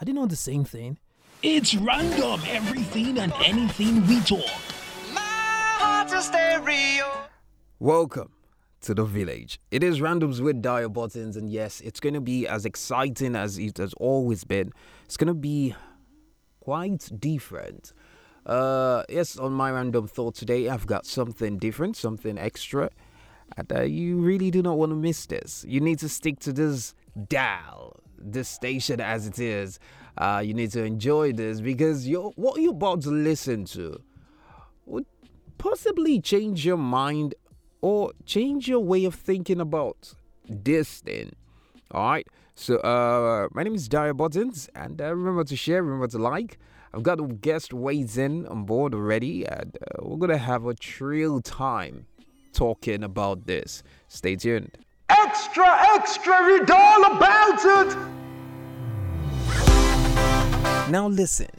Are didn't know the same thing? It's random, everything and anything we talk. Welcome to the village. It is randoms with Dio Buttons, and yes, it's going to be as exciting as it has always been. It's going to be quite different. Uh, yes, on my random thought today, I've got something different, something extra, and uh, you really do not want to miss this. You need to stick to this dial, this station as it is. Uh, you need to enjoy this because you're, what you're about to listen to would possibly change your mind or change your way of thinking about this thing. All right. So, uh, my name is Dio Buttons, and uh, remember to share, remember to like. I've got a guest waiting on board already, and uh, we're gonna have a trill time talking about this. Stay tuned. Extra, extra, read all about it! Now listen.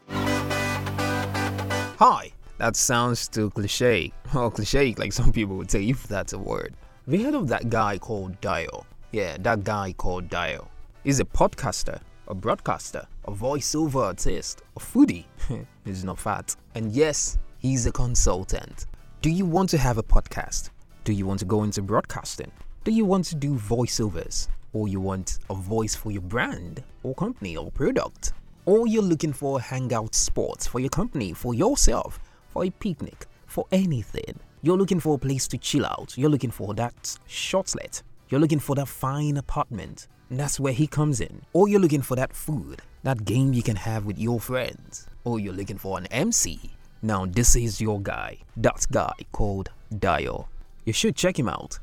Hi. That sounds too cliche. Or cliche, like some people would say, if that's a word. Have you heard of that guy called Dio? Yeah, that guy called Dio. He's a podcaster, a broadcaster, a voiceover artist, a foodie. he's not fat. And yes, he's a consultant. Do you want to have a podcast? Do you want to go into broadcasting? Do you want to do voiceovers? Or you want a voice for your brand or company or product? Or you're looking for hangout spot for your company, for yourself, for a picnic, for anything. You're looking for a place to chill out. You're looking for that shortlet. You're looking for that fine apartment. And that's where he comes in. Or you're looking for that food, that game you can have with your friends. Or you're looking for an MC. Now, this is your guy, that guy called Dio. You should check him out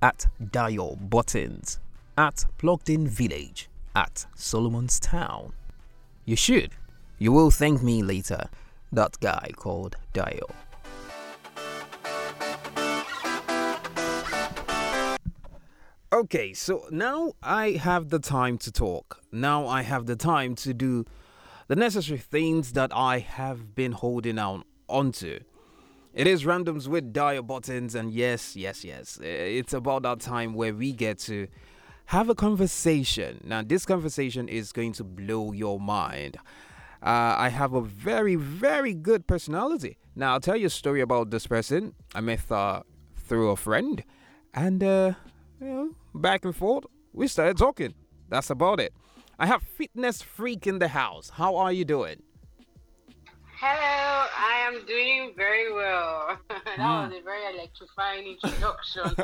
at Dio Buttons, at Plugged In Village, at Solomon's Town. You should. You will thank me later. That guy called Dio. Okay, so now I have the time to talk. Now I have the time to do the necessary things that I have been holding on onto. It is randoms with Dio buttons, and yes, yes, yes, it's about that time where we get to have a conversation. Now, this conversation is going to blow your mind. Uh, I have a very, very good personality. Now, I'll tell you a story about this person. I met uh, through a friend, and uh, you know, back and forth, we started talking. That's about it. I have Fitness Freak in the house. How are you doing? Hello, I am doing very well. that mm. was a very electrifying introduction.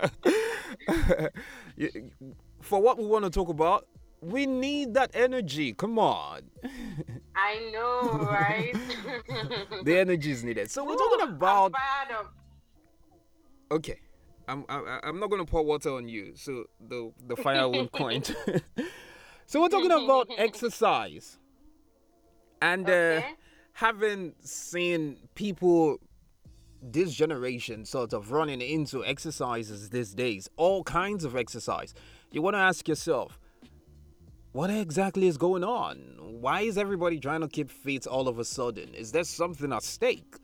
For what we want to talk about, we need that energy. Come on. I know, right? the energy is needed. So we're talking about. Okay. I'm, I'm I'm not gonna pour water on you, so the the fire won't quench. so we're talking about exercise, and uh, okay. uh, having seen people this generation sort of running into exercises these days, all kinds of exercise. You want to ask yourself, what exactly is going on? Why is everybody trying to keep fit all of a sudden? Is there something at stake?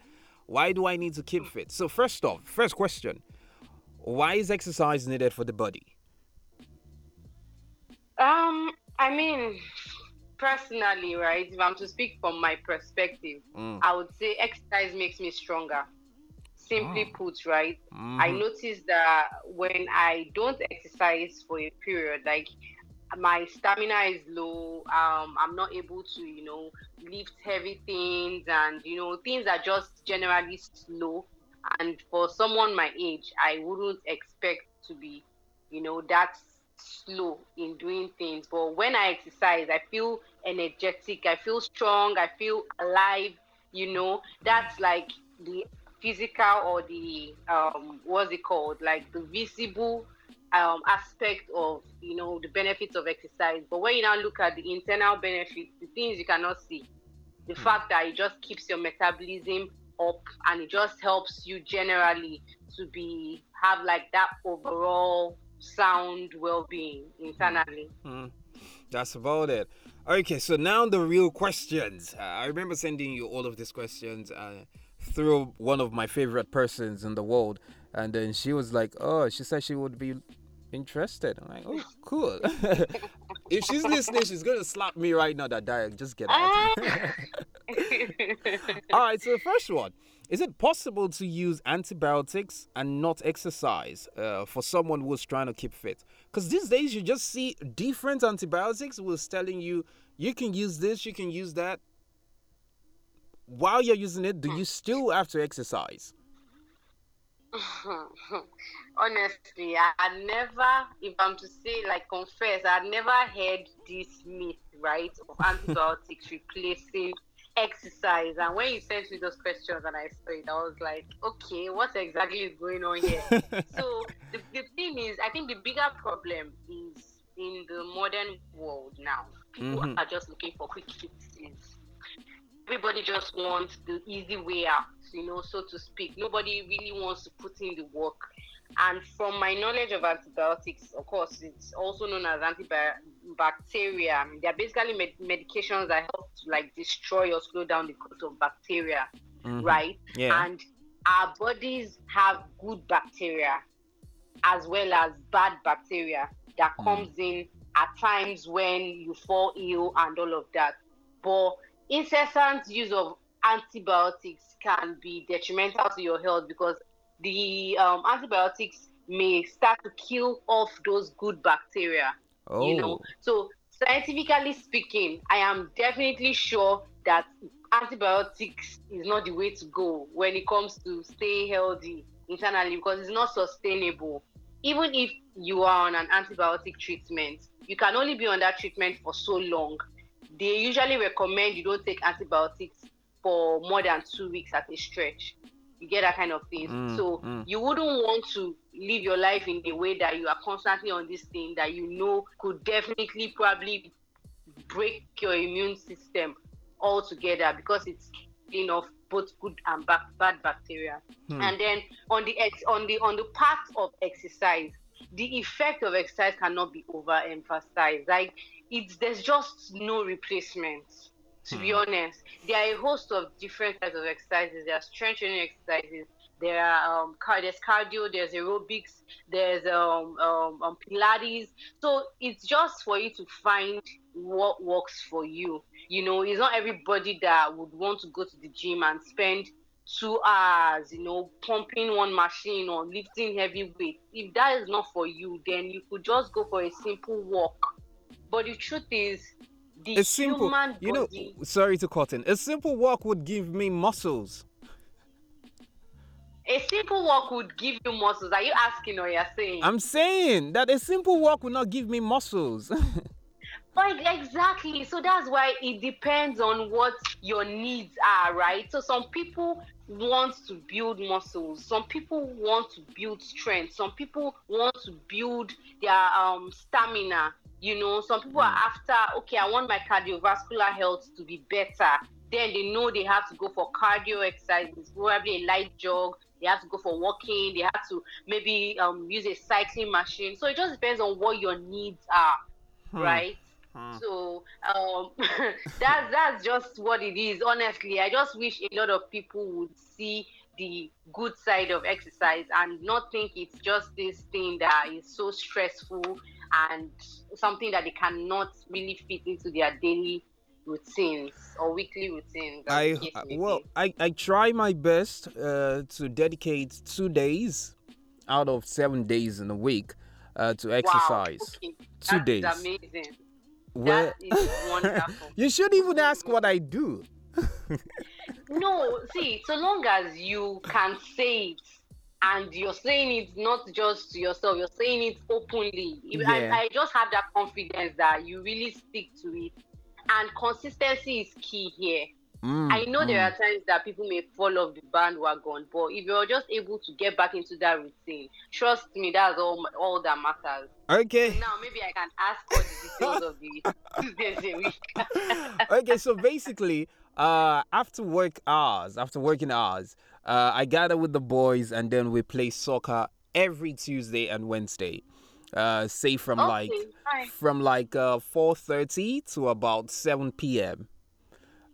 Why do I need to keep fit? So, first off, first question why is exercise needed for the body? Um, I mean, personally, right? If I'm to speak from my perspective, mm. I would say exercise makes me stronger. Simply oh. put, right? Mm. I notice that when I don't exercise for a period, like my stamina is low. Um, I'm not able to, you know, lift heavy things, and you know, things are just generally slow. And for someone my age, I wouldn't expect to be, you know, that slow in doing things. But when I exercise, I feel energetic. I feel strong. I feel alive. You know, that's like the physical or the um, what's it called? Like the visible um, aspect of you know the benefits of exercise. But when you now look at the internal benefits, the things you cannot see, the mm. fact that it just keeps your metabolism up and it just helps you generally to be have like that overall sound well-being internally. Mm. That's about it. Okay, so now the real questions. Uh, I remember sending you all of these questions uh, through one of my favorite persons in the world, and then she was like, "Oh, she said she would be interested. I'm like, oh, cool. if she's listening, she's gonna slap me right now. That diet, just get out. All right. So the first one: Is it possible to use antibiotics and not exercise uh, for someone who's trying to keep fit? Because these days you just see different antibiotics was telling you you can use this, you can use that. While you're using it, do you still have to exercise? Honestly, I never, if I'm to say, like, confess, I never heard this myth, right, of antibiotics replacing exercise. And when you sent me those questions and I saw it, I was like, okay, what exactly is going on here? so the, the thing is, I think the bigger problem is in the modern world now. People Mhm. are just looking for quick fixes. Everybody just wants the easy way out, you know, so to speak. Nobody really wants to put in the work. And from my knowledge of antibiotics, of course, it's also known as antibacteria. They're basically med- medications that help to like destroy or slow down the growth of bacteria, mm-hmm. right? Yeah. And our bodies have good bacteria as well as bad bacteria that mm. comes in at times when you fall ill and all of that. But incessant use of antibiotics can be detrimental to your health because the um, antibiotics may start to kill off those good bacteria oh. you know? So scientifically speaking i am definitely sure that antibiotics is not the way to go when it comes to stay healthy internally because it's not sustainable. Even if you are on an antibiotic treatment you can only be on that treatment for so long they usually recommend you don't take antibiotics for more than two weeks at a stretch you get that kind of thing Mm, so mm. you wouldn't want to live your life in the way that you are constantly on this thing that you know could definitely probably break your immune system altogether because it's killing off both good and bad, bad bacteria. Hmm. And then on the ex, on the on the part of exercise, the effect of exercise cannot be overemphasized. Like it's there's just no replacement. To be honest, there are a host of different types of exercises. There are strength training exercises. There are um, there's cardio, there's aerobics, there's um, um, um, Pilates. So it's just for you to find what works for you. You know, it's not everybody that would want to go to the gym and spend two hours, you know, pumping one machine or lifting heavy weight. If that is not for you, then you could just go for a simple walk. But the truth is, the It's simple. human You know, body, sorry to cut in. A simple walk would give me muscles. a simple walk would give you muscles. Are you asking or you're saying? I'm saying that a simple walk would not give me muscles. Like exactly. So that's why it depends on what your needs are, right? So some people want to build muscles. Some people want to build strength. Some people want to build their um stamina. You know, some people are after, okay, I want my cardiovascular health to be better. Then they know they have to go for cardio exercises, probably a light jog. They have to go for walking. They have to maybe um, use a cycling machine. So it just depends on what your needs are, right? So um, that's that's just what it is. Honestly, I just wish a lot of people would see the good side of exercise and not think it's just this thing that is so stressful and something that they cannot really fit into their daily routines or weekly routines. I may well. I, I try my best uh, to dedicate two days out of seven days in a week uh, to exercise. Wow, okay. Two That is days. amazing. Well, That is wonderful. you shouldn't even ask what I do. No, see, so long as you can say it and you're saying it not just to yourself, you're saying it openly. Yeah. I, I just have that confidence that you really stick to it. And consistency is key here. Mm, I know there mm. are times that people may fall off the bandwagon, but if you're just able to get back into that routine, trust me, that's all all that matters. Okay. Now, maybe I can ask what the details of the Tuesdays a week. okay, so basically, uh, after work hours, after working hours, uh, I gather with the boys and then we play soccer every Tuesday and Wednesday. Uh, say from Okay, like fine. from like uh, 4:30 to about 7 p.m.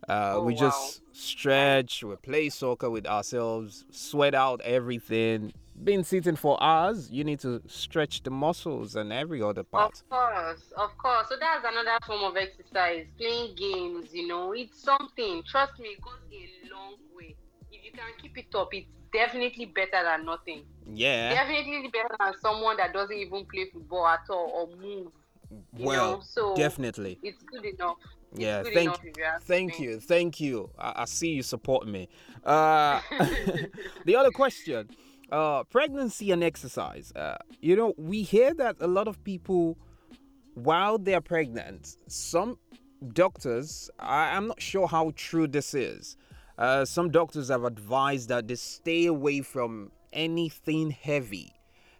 Uh, Oh, we wow. just stretch, we play soccer with ourselves, sweat out everything, been sitting for hours, you need to stretch the muscles and every other part. Of course, of course. So that's another form of exercise. Playing games, you know, it's something. Trust me, it goes a long way. If you can keep it up, it's definitely better than nothing. Yeah. Definitely better than someone that doesn't even play football at all or move. Well, know, so definitely. It's good enough. Yeah, thank, you thank you, thank you. I, I see you support me. Uh, the other question, uh, pregnancy and exercise. Uh, you know, we hear that a lot of people, while they're pregnant, some doctors, I, I'm not sure how true this is. Uh, some doctors have advised that they stay away from anything heavy.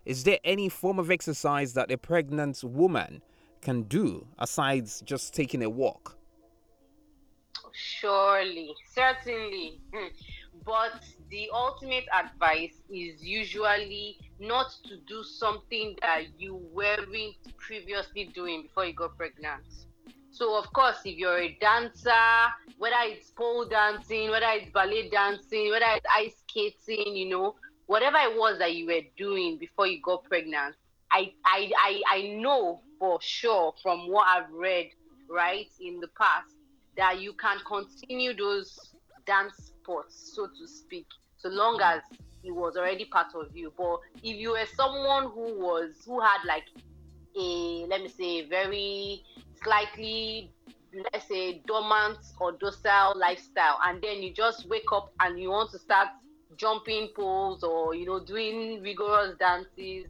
Is there any form of exercise that a pregnant woman can do aside just taking a walk? Surely, certainly. Hmm. But the ultimate advice is usually not to do something that you weren't previously doing before you got pregnant. So, of course, if you're a dancer, whether it's pole dancing, whether it's ballet dancing, whether it's ice skating, you know, whatever it was that you were doing before you got pregnant, I, I, I, I know for sure from what I've read, right, in the past, that you can continue those dance sports, so to speak, so long as it was already part of you. But if you were someone who was who had like a let me say very slightly let's say dormant or docile lifestyle and then you just wake up and you want to start jumping poles or you know doing rigorous dances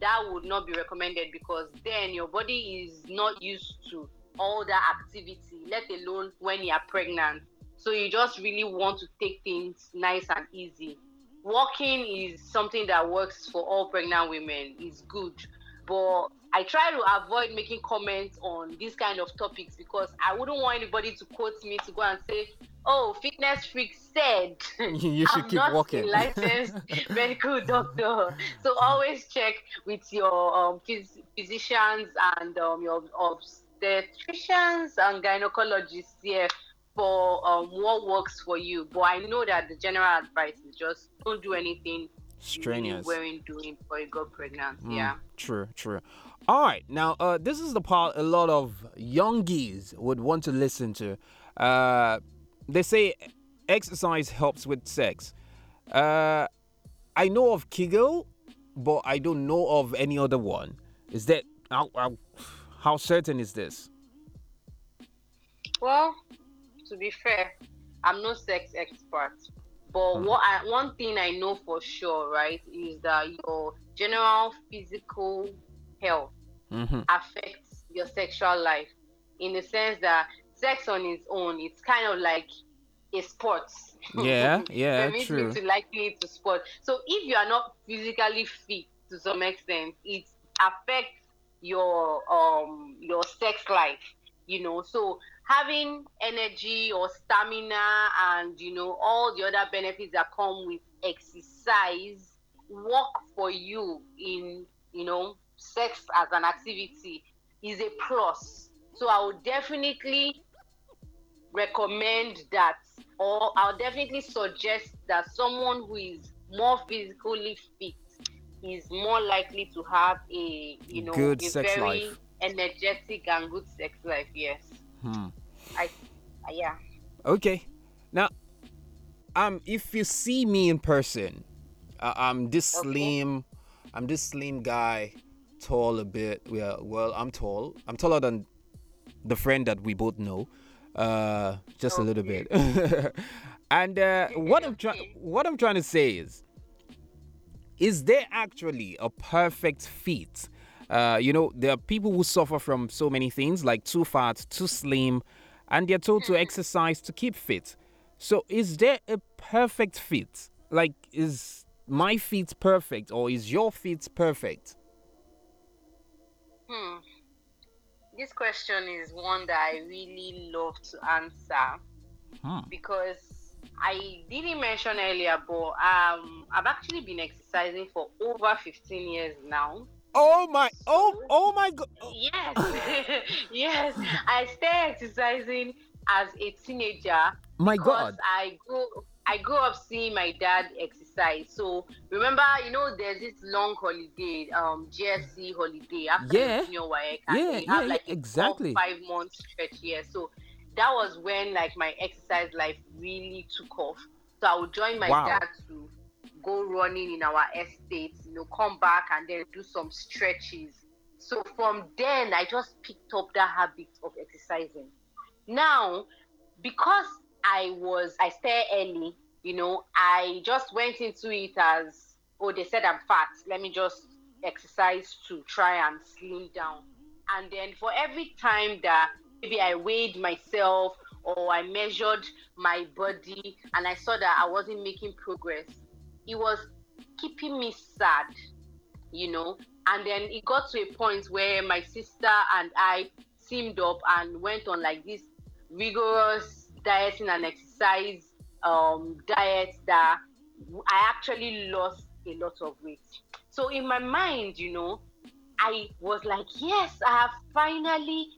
that would not be recommended because then your body is not used to all that activity let alone when you're pregnant so you just really want to take things nice and easy walking is something that works for all pregnant women it's good but I try to avoid making comments on these kind of topics because I wouldn't want anybody to quote me to go and say, "Oh, fitness freak said." you should I'm keep not walking. a licensed medical doctor, so always check with your um, phys- physicians and um, your obstetricians and gynecologists here for um, what works for you. But I know that the general advice is just don't do anything Strenuous. you weren't doing before you got pregnant. Mm, Yeah. True, true. All right. Now, uh, this is the part a lot of youngies would want to listen to. Uh, they say exercise helps with sex. Uh, I know of Kegel, but I don't know of any other one. Is that how certain is this? Well, to be fair, I'm no sex expert, but what I, one thing I know for sure, right, is that your general physical health Mm-hmm. affects your sexual life in the sense that sex on its own, it's kind of like a sport. Yeah, yeah, true. to liken it to sport. So if you are not physically fit to some extent, it affects your um your sex life. You know, so having energy or stamina and you know all the other benefits that come with exercise work for you in you know sex as an activity is a plus. So I would definitely recommend that, or I'll definitely suggest that someone who is more physically fit is more likely to have a you know Good a sex very life. energetic and good sex life. Yes, Hmm. I, yeah. Okay. Now, um, if you see me in person, uh, I'm this Okay. slim. I'm this slim guy, tall a bit. Well, well, I'm tall. I'm taller than the friend that we both know, uh, just a little bit. and uh, what I'm trying, what I'm trying to say is, is there actually a perfect fit? Uh, you know, there are people who suffer from so many things like too fat, too slim, and they're told to exercise to keep fit. So, is there a perfect fit? Like, is my fit perfect or is your fit perfect? Hmm. This question is one that I really love to answer Hmm. because I didn't mention earlier, but um, I've actually been exercising for over 15 years now. Oh my! Oh, oh my God! Yes, yes. I started exercising as a teenager My God! I grew I grew up seeing my dad exercise. So remember, you know, there's this long holiday, um, GSC holiday after Yeah. junior WAEC. Yeah, we have yeah, like yeah, exactly. five months stretch here. So that was when like my exercise life really took off. So I would join my Wow. dad to go running in our estate, you know, come back and then do some stretches. So from then I just picked up that habit of exercising. Now, because I was I started early, you know, I just went into it as oh they said I'm fat. Let me just exercise to try and slim down. And then for every time that maybe I weighed myself or I measured my body and I saw that I wasn't making progress, it was keeping me sad, you know. And then it got to a point where my sister and I teamed up and went on like this rigorous dieting and exercise um, diet that I actually lost a lot of weight. So in my mind, you know, I was like, yes, I have finally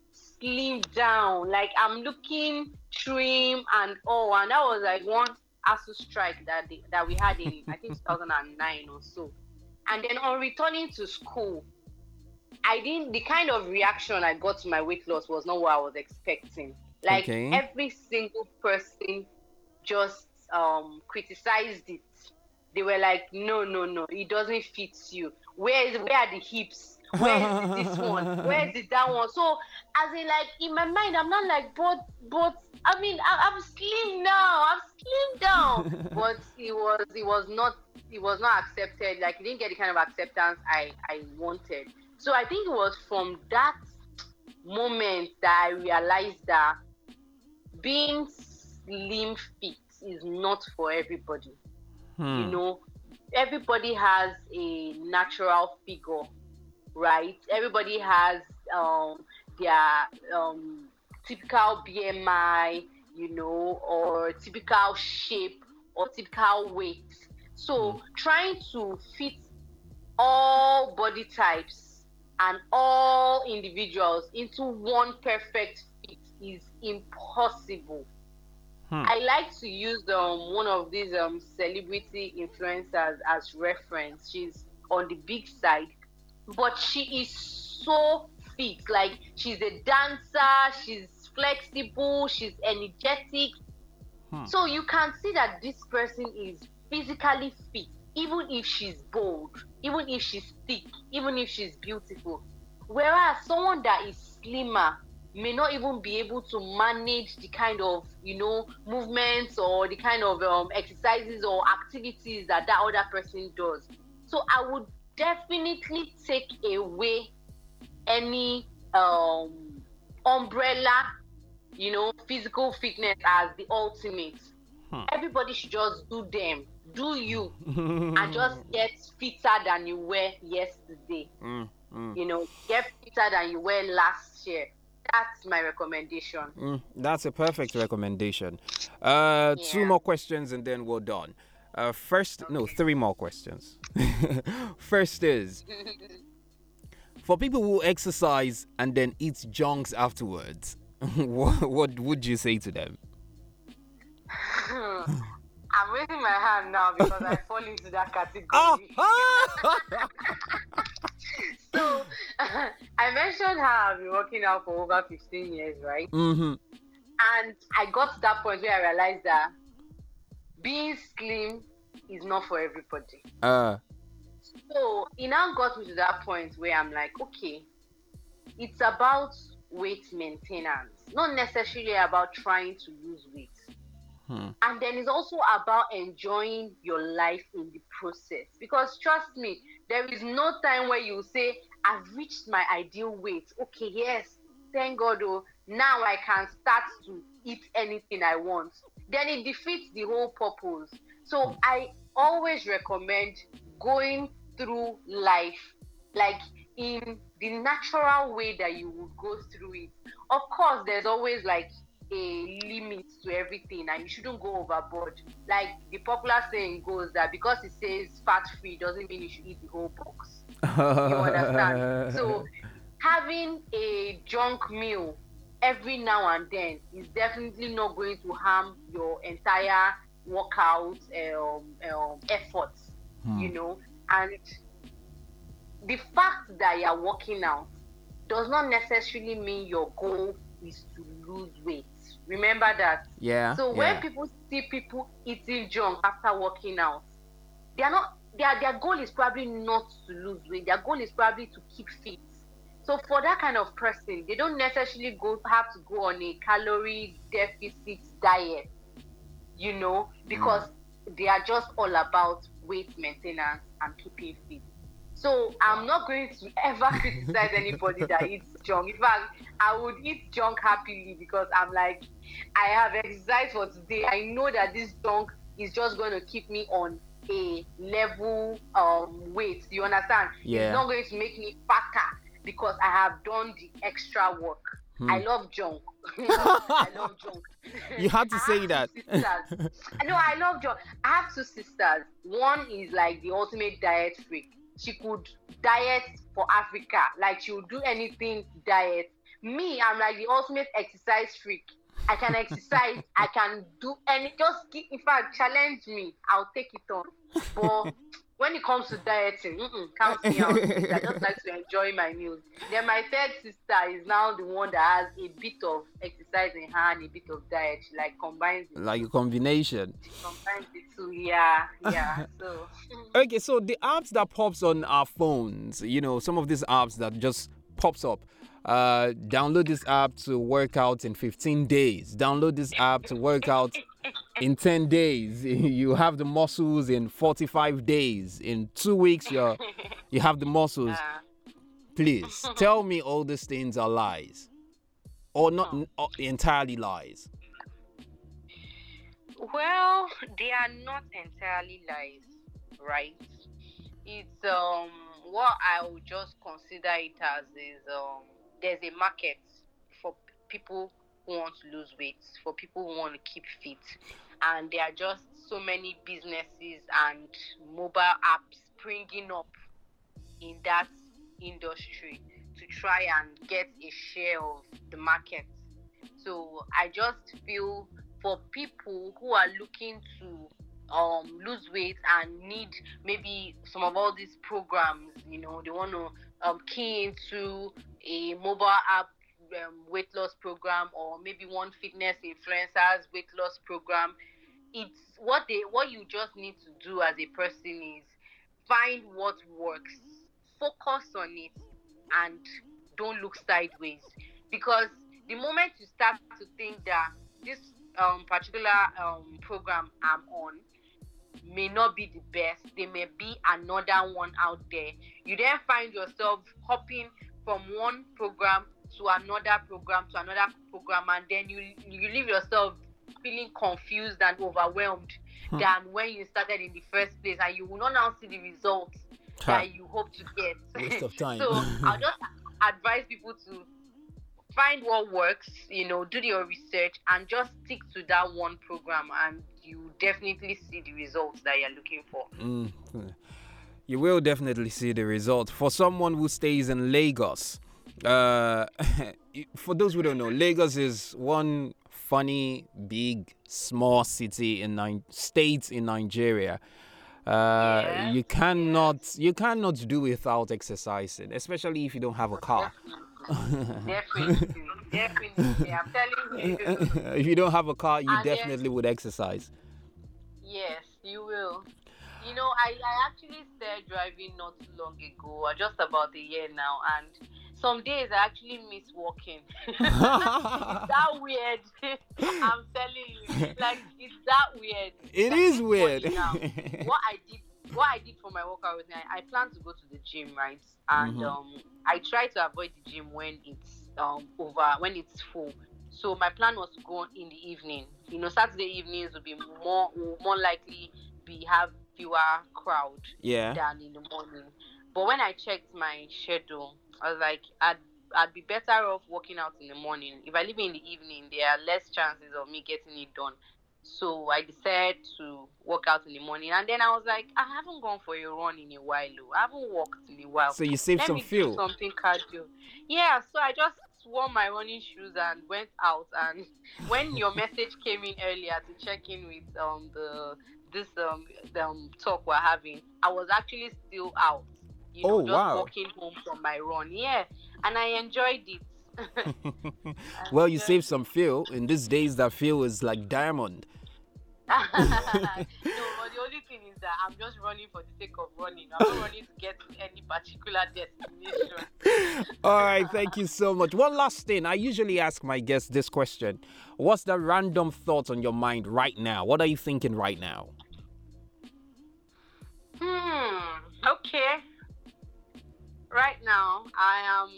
slimmed down. Like I'm looking trim and all. And that was like one ASUU strike that they, that we had in I think 2009 or so. And then on returning to school, I didn't. The kind of reaction I got to my weight loss was not what I was expecting. Like Okay. every single person just um criticized it. They were like, no, no, no, it doesn't fit you. Where is where are the hips? Where is this one? Where is that one? So as in like in my mind, I'm not like, but but I mean I, I'm slim now. I'm slim down. but it was it was not it was not accepted. Like it didn't get the kind of acceptance I I wanted. So I think it was from that moment that I realized that being slim fit is not for everybody. Hmm. You know, everybody has a natural figure, right? Everybody has um, their um, typical BMI, you know, or typical shape or typical weight. So trying to fit all body types and all individuals into one perfect fit is impossible. Hmm. I like to use um, one of these um, celebrity influencers as reference. She's on the big side, but she is so fit. Like she's a dancer, she's flexible, she's energetic. Hmm. So you can see that this person is physically fit, even if she's bold, even if she's thick, even if she's beautiful. Whereas someone that is slimmer may not even be able to manage the kind of you know movements or the kind of um, exercises or activities that that other person does. So I would definitely take away any um, umbrella, you know, physical fitness as the ultimate. Hmm. Everybody should just do them, do you, and just get fitter than you were yesterday. Mm, mm, You know, get fitter than you were last year. That's my recommendation. mm. That's a perfect recommendation. Uh, Two more questions and then we're done. Uh, first, no, three more questions. first is for people who exercise and then eat junks afterwards. what, what would you say to them? I'm raising my hand now because I fall into that category. Oh, So I mentioned how I've been working out for over 15 years, right? mm-hmm. And I got to that point where I realized that being slim is not for everybody. Uh, So it now got me to that point where I'm like, okay, it's about weight maintenance, not necessarily about trying to lose weight. Hmm. And then it's also about enjoying your life in the process. Because trust me, there is no time where you say, I've reached my ideal weight. Okay, yes, thank God, oh, now I can start to eat anything I want. Then it defeats the whole purpose. So hmm. I always recommend going through life like in the natural way that you would go through it. Of course, there's always like a limit to everything and you shouldn't go overboard. Like the popular saying goes that because it says fat free doesn't mean you should eat the whole box. You understand? so having a junk meal every now and then is definitely not going to harm your entire workout um, um, efforts, you know, and the fact that you're working out does not necessarily mean your goal is to lose weight. Remember that. Yeah. So when yeah. people see people eating junk after working out, they are not their their goal is probably not to lose weight. Their goal is probably to keep fit. So for that kind of person, they don't necessarily go have to go on a calorie deficit diet, you know, because they are just all about weight maintenance and keeping fit. So I'm not going to ever criticize anybody that eats junk. In fact, I would eat junk happily because I'm like, I have exercised for today. I know that this junk is just going to keep me on a level um weight. You understand? Yeah. It's not going to make me fatter because I have done the extra work. Hmm. I love junk. I love junk. You had to say that. no, I love junk. I have two sisters. One is like the ultimate diet freak. She could diet for Africa. Like she would do anything diet. Me, I'm like the ultimate exercise freak. I can exercise. I can do any. Just in fact, challenge me. I'll take it on. But when it comes to dieting, mm-mm, count me out. I just like to enjoy my meals. Then my third sister is now the one that has a bit of exercise in her and a bit of diet. She like combines it. like a combination. Combines the two. Yeah, yeah. So Okay, so the apps that pops on our phones, you know, some of these apps that just pops up. Uh, download this app to work out in 15 days. Download this app to work out in 10 days. You have the muscles in 45 days. In two weeks, you're you have the muscles. uh, Please tell me all these things are lies, or not or entirely lies. Well, they are not entirely lies, right? It's um what I would just consider it as is um there's a market for people who want to lose weight, for people who want to keep fit, and there are just so many businesses and mobile apps springing up in that industry to try and get a share of the market. So I just feel for people who are looking to um, lose weight and need maybe some of all these programs, you know, they want to um, key into a mobile app um, weight loss program or maybe one fitness influencers weight loss program. It's what they what you just need to do as a person is find what works, focus on it, and don't look sideways. Because the moment you start to think that this um, particular um, program I'm on may not be the best, there may be another one out there. You then find yourself hopping from one program to another program to another program, and then you you leave yourself feeling confused and overwhelmed than when you started in the first place, and you will not now see the results Ha. that you hope to get. Waste of time. so I'll just advise people to find what works, you know, do your research and just stick to that one program and you definitely see the results that you're looking for. Mm. You will definitely see the result. For someone who stays in Lagos, uh, for those who don't know, Lagos is one funny, big, small city in nine states in Nigeria. Uh, Yeah, you cannot you cannot do without exercising, especially if you don't have a car. Definitely, definitely. I'm telling you. if you don't have a car, you And definitely would exercise. Yes, you will. You know, I, I actually started driving not long ago, just about a year now, and some days I actually miss walking. it's that weird. I'm telling you, like it's that weird. It Like, is weird. now. what I did, what I did for my workout, was I, I plan to go to the gym, right? And Mhm. um, I try to avoid the gym when it's um over, when it's full. So my plan was to go in the evening. You know, Saturday evenings would be more will more likely be have fewer crowd yeah. than in the morning. But when I checked my schedule, I was like, I'd I'd be better off working out in the morning. If I leave in the evening, there are less chances of me getting it done. So I decided to work out in the morning, and then I was like, I haven't gone for a run in a while. oh. I haven't walked in a while. So you save Let some fuel. something cardio. Yeah, so I just wore my running shoes and went out. And when your message came in earlier to check in with um the this um the um, talk we're having, I was actually still out. You know, Oh, just wow. walking home from my run. Yeah, and I enjoyed it. well, you saved some fuel. In these days, that fuel is like diamond. no, but the only thing is that I'm just running for the sake of running. I'm not running to get to any particular destination. All right, thank you so much. One last thing. I usually ask my guests this question What's the random thought on your mind right now? What are you thinking right now? Hmm. Okay. Right now, I am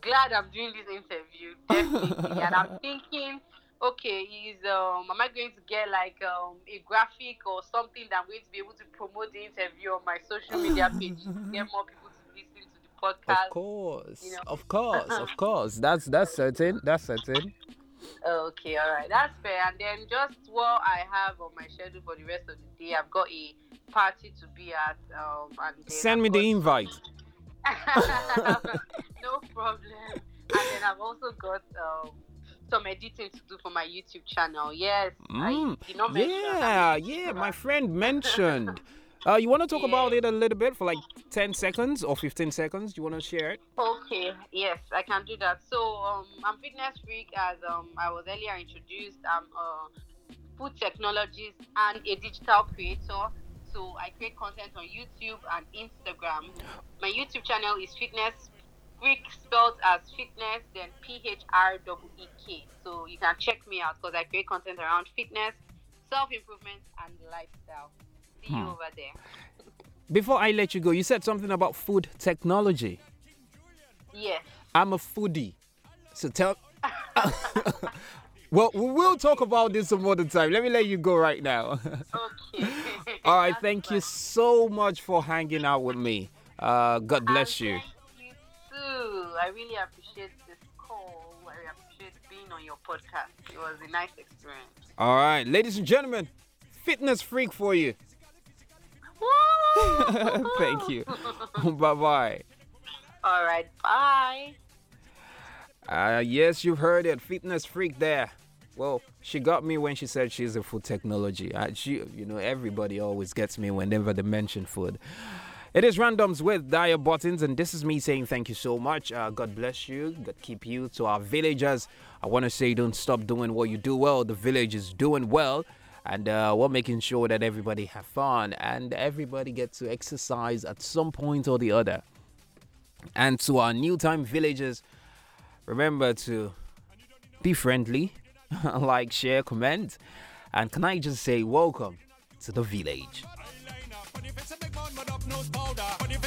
glad I'm doing this interview. Definitely, and I'm thinking, okay, is um, am I going to get like um a graphic or something that I'm going to be able to promote the interview on my social media page to get more people to listen to the podcast? Of course, you know. of course, of course. That's that's certain. That's certain. Okay, all right, that's fair. And then just what I have on my schedule for the rest of the day, I've got a party to be at. Um, and Send I've me the invite. no problem. And then I've also got um, some editing to do for my YouTube channel. Yes, Mm, I did not Yeah, yeah. My friend mentioned. Uh, you want to talk about it a little bit for like 10 seconds or 15 seconds? Do you want to share it? Okay, yes, I can do that. So um, I'm fitness freak, as um, I was earlier introduced. I'm a food technologist and a digital creator. So I create content on YouTube and Instagram. My YouTube channel is Fitness Phreek, spelled as fitness, then P H R E E K. So you can check me out because I create content around fitness, self improvement, and lifestyle. See you hmm. over there. Before I let you go, you said something about food technology. Yes. I'm a foodie. So tell. well, we will talk about this some other time. Let me let you go right now. Okay. All right. That's Thank you so much for hanging out with me. Uh, God bless And you. Thank you too. I really appreciate this call. I appreciate being on your podcast. It was a nice experience. All right, ladies and gentlemen, fitness freak for you. Woo! Thank you. bye bye. All right. Bye. Uh, yes, you've heard it. Fitness freak there. Well, she got me when she said she's a food technology. Uh, she, you know, everybody always gets me whenever they mention food. It is randoms with Dio Buttons, and this is me saying thank you so much. Uh, God bless you. God keep you. To our villagers, I want to say don't stop doing what you do well. The village is doing well, and uh, we're making sure that everybody have fun and everybody gets to exercise at some point or the other. And to our new time villagers, remember to be friendly, like, share, comment, and can I just say welcome to the village.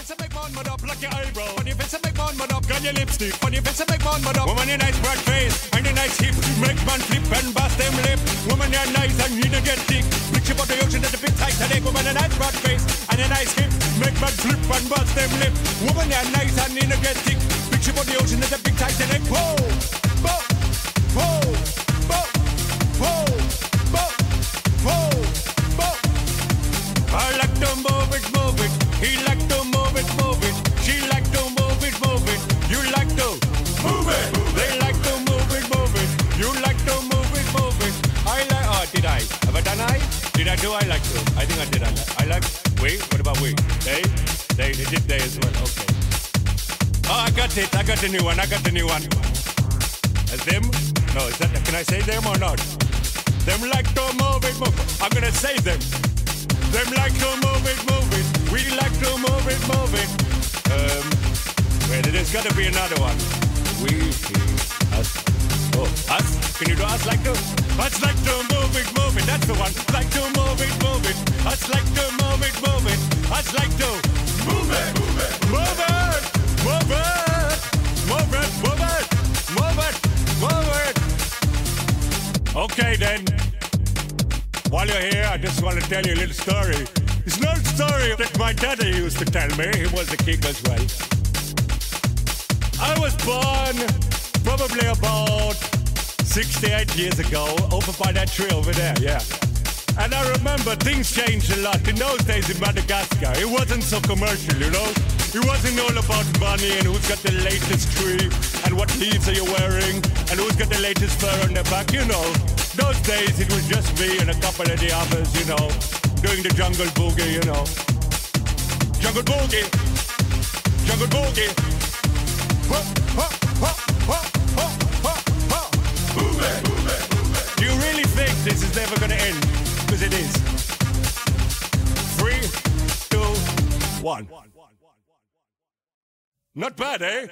But if it's a big man, mud up a like your eyebrow. But if it's a big man, mud up, gun your lipstick. But if it's a big man, mud up, woman, your nice broad face and your nice hip. Make man flip and bust them lip. Woman, you're nice and you don't get thick. Picture about the ocean at the big Titanic. Woman, a nice broad face and a nice hip. Make man flip and bust them lip. Woman, you're nice and you don't get thick. Picture about the ocean at the big Titanic. Whoa, whoa, whoa, whoa, whoa, whoa, got it. I got the new one. I got the new one. As them? No, is that? Can I say them or not? Them like to move it, move it. I'm gonna say them. Them like to move it, move it. We like to move it, move it. Um, wait, there's gotta be another one. We, us. Oh, us? Can you do us like to? Us like to move it, move it. That's the one. Like to move it, move it. Us like to move it, move it. Us like to move it, move it, move it, move it, move Okay then. While you're here, I just want to tell you a little story. It's an old story that my daddy used to tell me. He was a king as well. I was born probably about 68 years ago over by that tree over there, yeah. And I remember things changed a lot. In those days in Madagascar, it wasn't so commercial, you know? It wasn't all about money and who's got the latest tree and what leaves are you wearing and who's got the latest fur on their back, you know. Those days it was just me and a couple of the others, you know, doing the jungle boogie, you know. Jungle boogie, jungle boogie. Huh, huh, huh. Do you really think this is never gonna end? Because it is. Three, two, one. Not bad, eh?